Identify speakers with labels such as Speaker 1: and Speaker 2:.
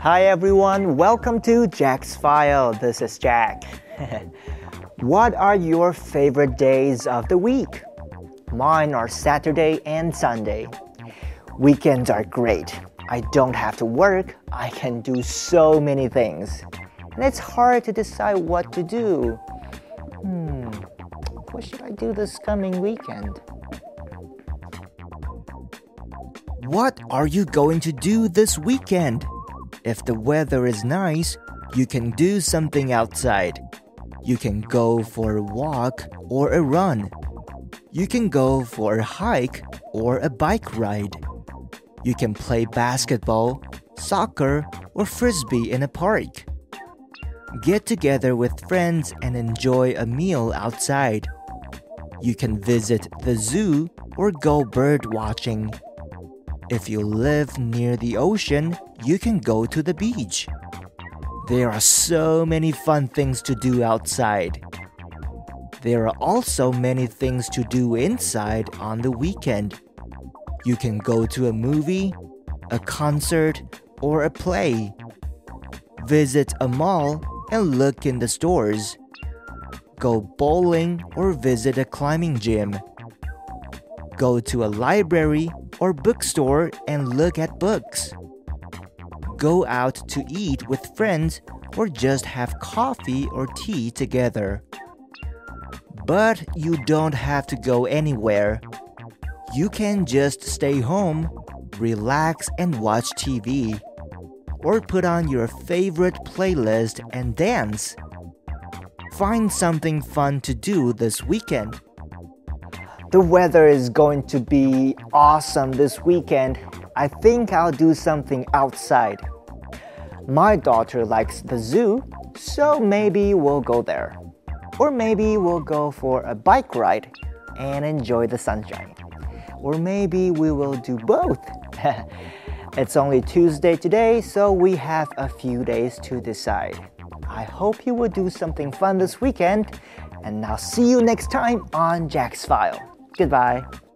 Speaker 1: Hi everyone, welcome to Jack's File. This is Jack. what are your favorite days of the week? Mine are Saturday and Sunday. Weekends are great. I don't have to work, I can do so many things. And it's hard to decide what to do. Hmm, what should I do this coming weekend?
Speaker 2: What are you going to do this weekend? If the weather is nice, you can do something outside. You can go for a walk or a run. You can go for a hike or a bike ride. You can play basketball, soccer, or frisbee in a park. Get together with friends and enjoy a meal outside. You can visit the zoo or go bird watching. If you live near the ocean, you can go to the beach. There are so many fun things to do outside. There are also many things to do inside on the weekend. You can go to a movie, a concert, or a play. Visit a mall and look in the stores. Go bowling or visit a climbing gym. Go to a library or bookstore and look at books go out to eat with friends or just have coffee or tea together. But you don't have to go anywhere. You can just stay home, relax, and watch TV. Or put on your favorite playlist and dance. Find something fun to do this weekend.
Speaker 1: The weather is going to be awesome this weekend. I think I'll do something outside. My daughter likes the zoo, so maybe we'll go there. Or maybe we'll go for a bike ride and enjoy the sunshine. Or maybe we will do both. it's only Tuesday today, so we have a few days to decide. I hope you will do something fun this weekend, and I'll see you next time on Jack's File. Goodbye.